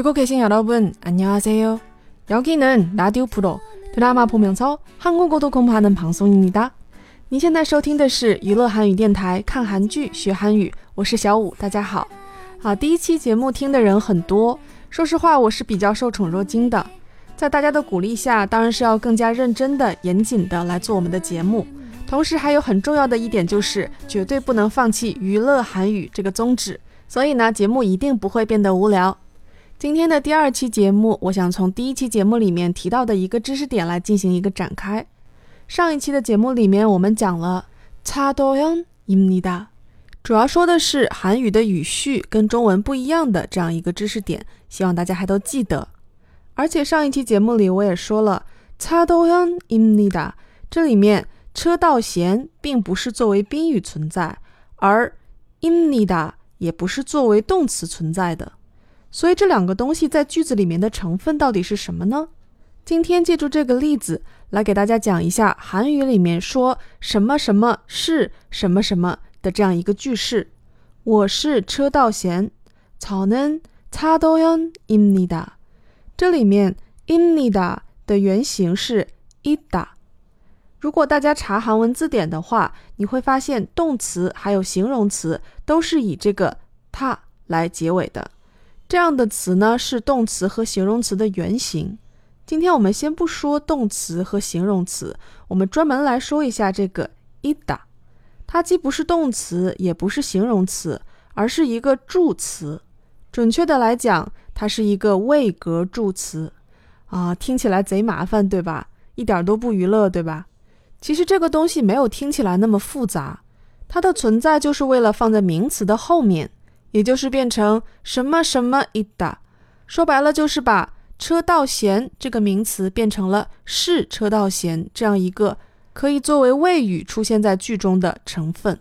듣고 계신 여러분, 안녕하세요. 여기는 라디오 프로 드라마 보면서 한국어도 공부하는 방송입니다. 您现在收听的是娱乐韩语电台，看韩剧学韩语，我是小五，大家好。啊，第一期节目听的人很多，说实话，我是比较受宠若惊的。在大家的鼓励下，当然是要更加认真的、严谨的来做我们的节目。同时，还有很重要的一点就是，绝对不能放弃娱乐韩语这个宗旨。所以呢，节目一定不会变得无聊。 今天的第二期节目，我想从第一期节目里面提到的一个知识点来进行一个展开。上一期的节目里面，我们讲了차도현입니다主要说的是韩语的语序跟中文不一样的这样一个知识点，希望大家还都记得。而且上一期节目里我也说了차도현입니다这里面车道贤并不是作为宾语存在，而입니다也不是作为动词存在的。 所以这两个东西在句子里面的成分到底是什么呢？今天借助这个例子来给大家讲一下韩语里面说什么什么是什么什么的这样一个句式。我是车道贤，저는차도현입니다这里面입니다的原型是이 다。 如果大家查韩文字典的话，你会发现动词还有形容词都是以这个타来结尾的。 这样的词呢是动词和形容词的原型。今天我们先不说动词和形容词，我们专门来说一下这个이 다。 它既不是动词，也不是形容词，而是一个助词。准确的来讲，它是一个位格助词。啊，听起来贼麻烦，对吧？一点都不娱乐，对吧？其实这个东西没有听起来那么复杂，它的存在就是为了放在名词的后面。也就是变成什么什么一打，说白了就是把车道贤这个名词变成了是车道贤这样一个可以作为谓语出现在句中的成分。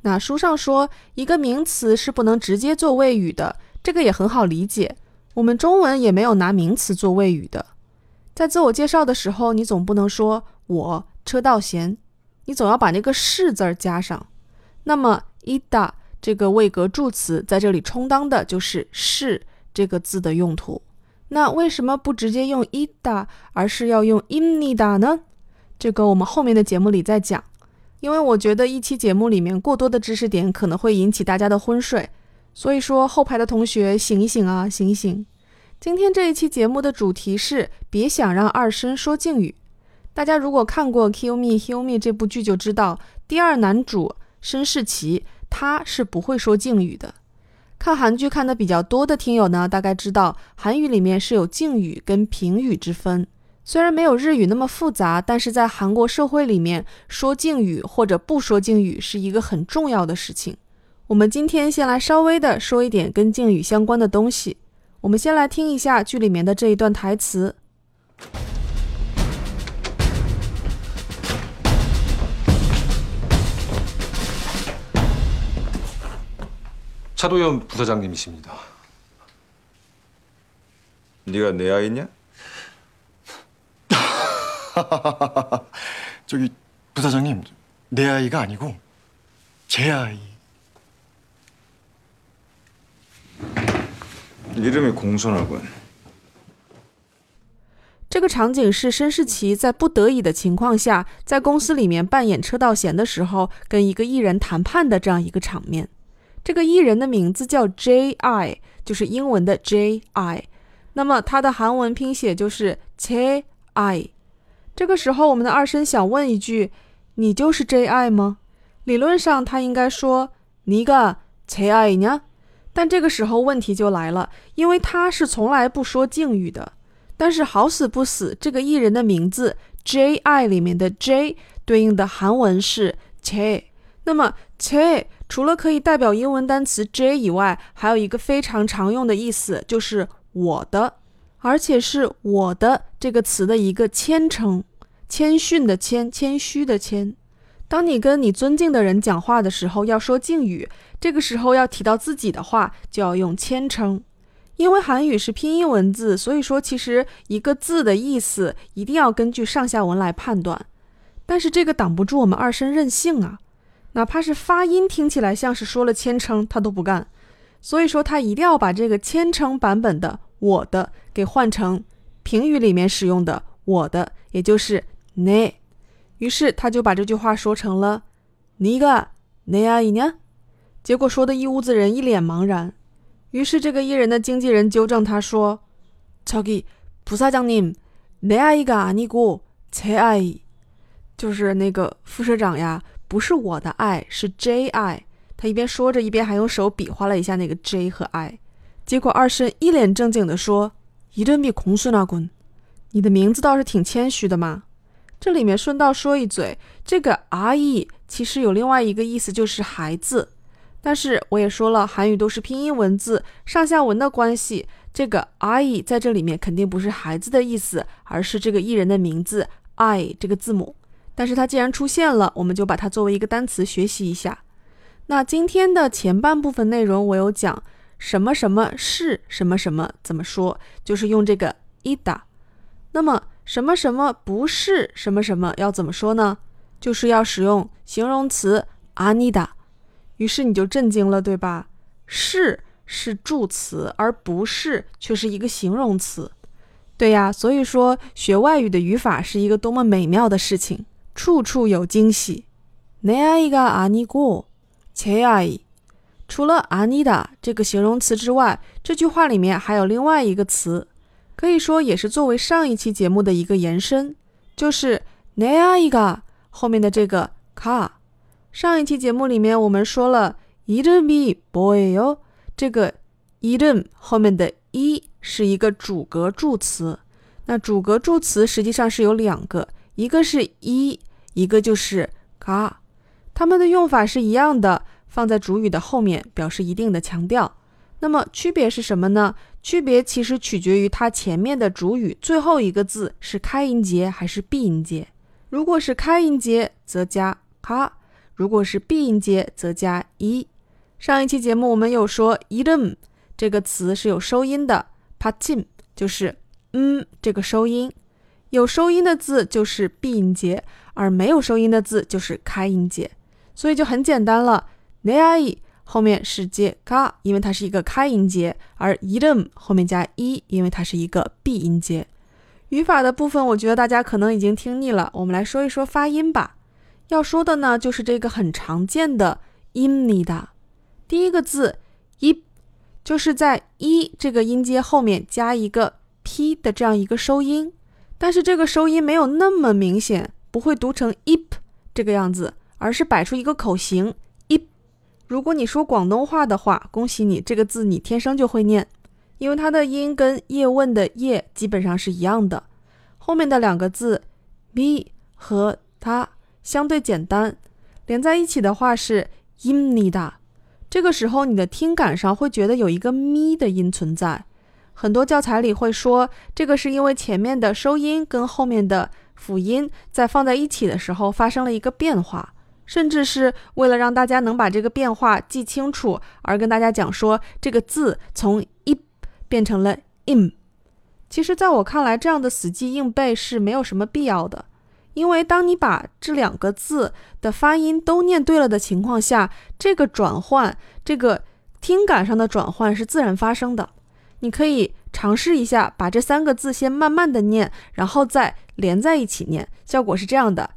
那书上说一个名词是不能直接做谓语的，这个也很好理解。我们中文也没有拿名词做谓语的，在自我介绍的时候，你总不能说我车道贤，你总要把那个是字儿加上。那么一打。这个位格助词在这里充当的就是“是”这个字的用途。那为什么不直接用 ida，而是要用 inida 呢？这个我们后面的节目里再讲。因为我觉得一期节目里面过多的知识点可能会引起大家的昏睡，所以说后排的同学醒一醒啊，醒一醒！今天这一期节目的主题是别想让二声说敬语。大家如果看过《Kill Me, Heal Me》这部剧，就知道第二男主申世奇他是不会说敬语的。看韩剧看的比较多的听友呢，大概知道韩语里面是有敬语跟平语之分。虽然没有日语那么复杂，但是在韩国社会里面，说敬语或者不说敬语是一个很重要的事情。我们今天先来稍微的说一点跟敬语相关的东西。我们先来听一下剧里面的这一段台词。 차도현 부사장님이십니다. 네가 내 아이냐? 저기 부사장님 내 아이가 아니고 제 아이 이름이 공손하군. 这个场景是申世奇在不得已的情况下，在公司里面扮演车道贤的时候，跟一个艺人谈判的这样一个场面。 这个艺人的名字叫 J.I，就是英文的 J.I，那么它的韩文拼写就是 J.I。这个时候，我们的二声想问一句：你就是 J.I 吗？理论上他应该说你个 J.I 呢？但这个时候问题就来了，因为他是从来不说敬语的。但是好死不死，这个艺人的名字 J.I 里面的 J 对应的韩文是 J，那么 J。除了可以代表英文单词 J 以外，还有一个非常常用的意思，就是我的，而且是我的这个词的一个谦称，谦逊的谦，谦虚的谦。当你跟你尊敬的人讲话的时候，要说敬语，这个时候要提到自己的话，就要用谦称。因为韩语是拼音文字，所以说其实一个字的意思一定要根据上下文来判断。但是这个挡不住我们二声任性啊。哪怕是发音听起来像是说了千称他都不干，所以说他一定要把这个千称版本的我的给换成评语里面使用的我的，也就是呢。于是他就把这句话说成了呢个呢阿姨呢？结果说的一屋子人一脸茫然，于是这个艺人的经纪人纠正他说，超级菩萨讲，你呢，阿姨个，你个，呢，就是那个副社长呀。不是我的爱，是 J 爱。他一边说着，一边还用手比划了一下那个 J 和 I。结果二婶一脸正经地说：“一顿比，空孙啊滚！你的名字倒是挺谦虚的嘛。”这里面顺道说一嘴，这个 RE 其实有另外一个意思，就是孩子。但是我也说了，韩语都是拼音文字，上下文的关系，这个 RE 在这里面肯定不是孩子的意思，而是这个艺人的名字 I 这个字母。但是它既然出现了，我们就把它作为一个单词学习一下。那今天的前半部分内容，我有讲什么什么是什么什么怎么说，就是用这个 ida。那么什么什么不是什么什么要怎么说呢？就是要使用形容词 anida。于是你就震惊了，对吧？是是助词，而不是却是一个形容词。对呀，所以说学外语的语法是一个多么美妙的事情。处处有惊喜。내아이가아니고제아 이。 除了아니다这个形容词之外，这句话里面还有另外一个词，可以说也是作为上一期节目的一个延伸，就是내아이가后面的这个가。 上一期节目里面我们说了이름이뭐예 요？ 这个이름后面的이是一个主格助词，那主格助词实际上是有两个。 一个是一，一个就是嘎，它们的用法是一样的，放在主语的后面，表示一定的强调。那么区别是什么呢？区别其实取决于它前面的主语最后一个字是开音节还是闭音节。如果是开音节，则加哈；如果是闭音节，则加一。上一期节目我们有说 idem 这个词是有收音的，patim 就是嗯这个收音，有收音的字就是闭音节，而没有收音的字就是开音节，所以就很简单了。내아이后面是接가， 因为它是一个开音节；而이름后面加이， 因为它是一个闭音节。语法的部分，我觉得大家可能已经听腻了，我们来说一说发音吧。要说的呢，就是这个很常见的입니 다。 第一个字이就是在一这个音阶后面加一个 p 的这样一个收音。 但是这个收音没有那么明显，不会读成 ip 这个样子，而是摆出一个口型 ip。如果你说广东话的话，恭喜你，这个字你天生就会念，因为它的音跟叶问的叶基本上是一样的。后面的两个字 mi 和它相对简单，连在一起的话是 imnida。这个时候你的听感上会觉得有一个咪的音存在。很多教材里会说，这个是因为前面的收音跟后面的辅音在放在一起的时候发生了一个变化，甚至是为了让大家能把这个变化记清楚，而跟大家讲说这个字从 i 变成了 im。其实，在我看来，这样的死记硬背是没有什么必要的，因为当你把这两个字的发音都念对了的情况下，这个转换，这个听感上的转换是自然发生的。你可以尝试一下，把这三个字先慢慢的念，然后再连在一起念，效果是这样的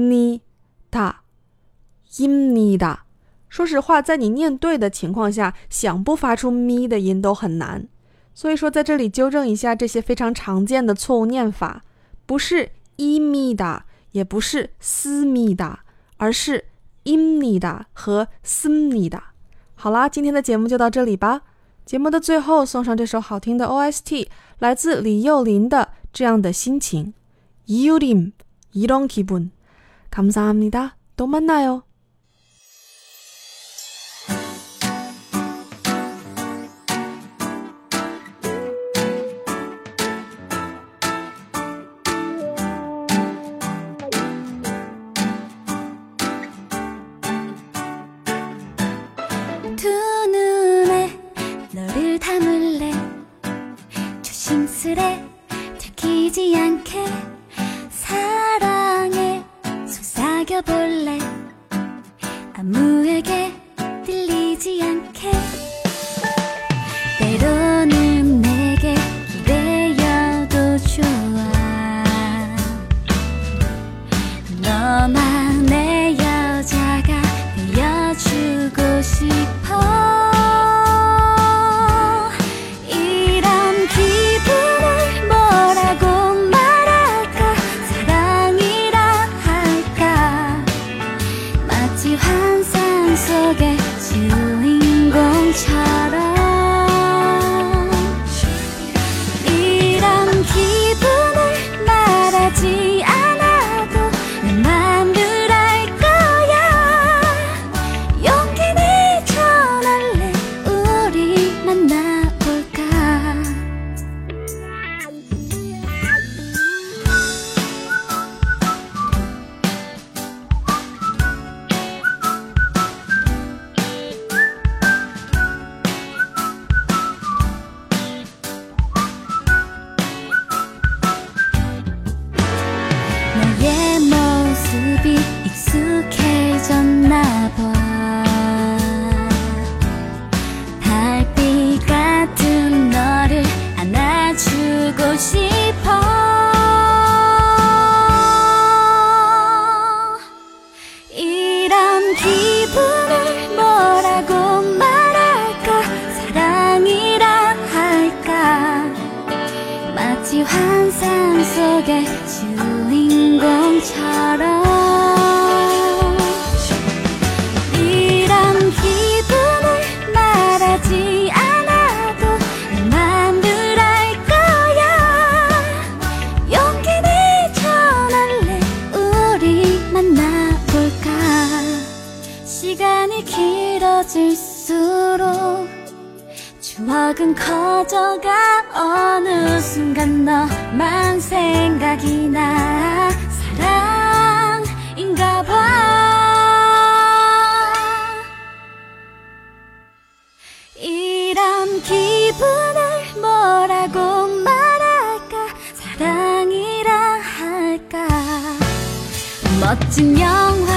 ：imida，imida。说实话，在你念对的情况下，想不发出咪的音都很难。所以说，在这里纠正一下这些非常常见的错误念法，不是 imida，也不是 simida，而是 imida 和 simida。好啦，今天的节目就到这里吧。节目的最后，送上这首好听的 OST，来自李幼霖的《这样的心情》。이유림이런기분감사합니다또만나요 그래. 들키지 않게 사랑에 속삭여 볼래. 아무에게 들리지 않게. 때로는 내게 기대어도 좋아. 너만 내 여자가 되어주고 싶어. 추억은 커져가 어느 순간 너만 생각이 나. 사랑인가 봐. 이런 기분을 뭐라고 말할까? 사랑이라 할까? 멋진 영화